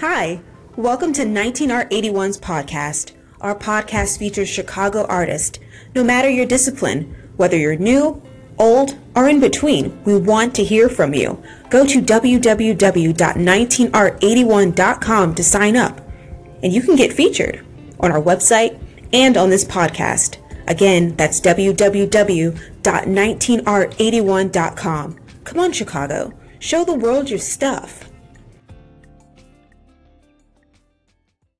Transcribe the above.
Hi, welcome to 19R81's podcast. Our podcast features Chicago artists. No matter your discipline, whether you're new, old, or in between, we want to hear from you. Go to www.19r81.com to sign up, and you can get featured on our website and on this podcast. Again, that's www.19r81.com. Come on, Chicago. Show the world your stuff.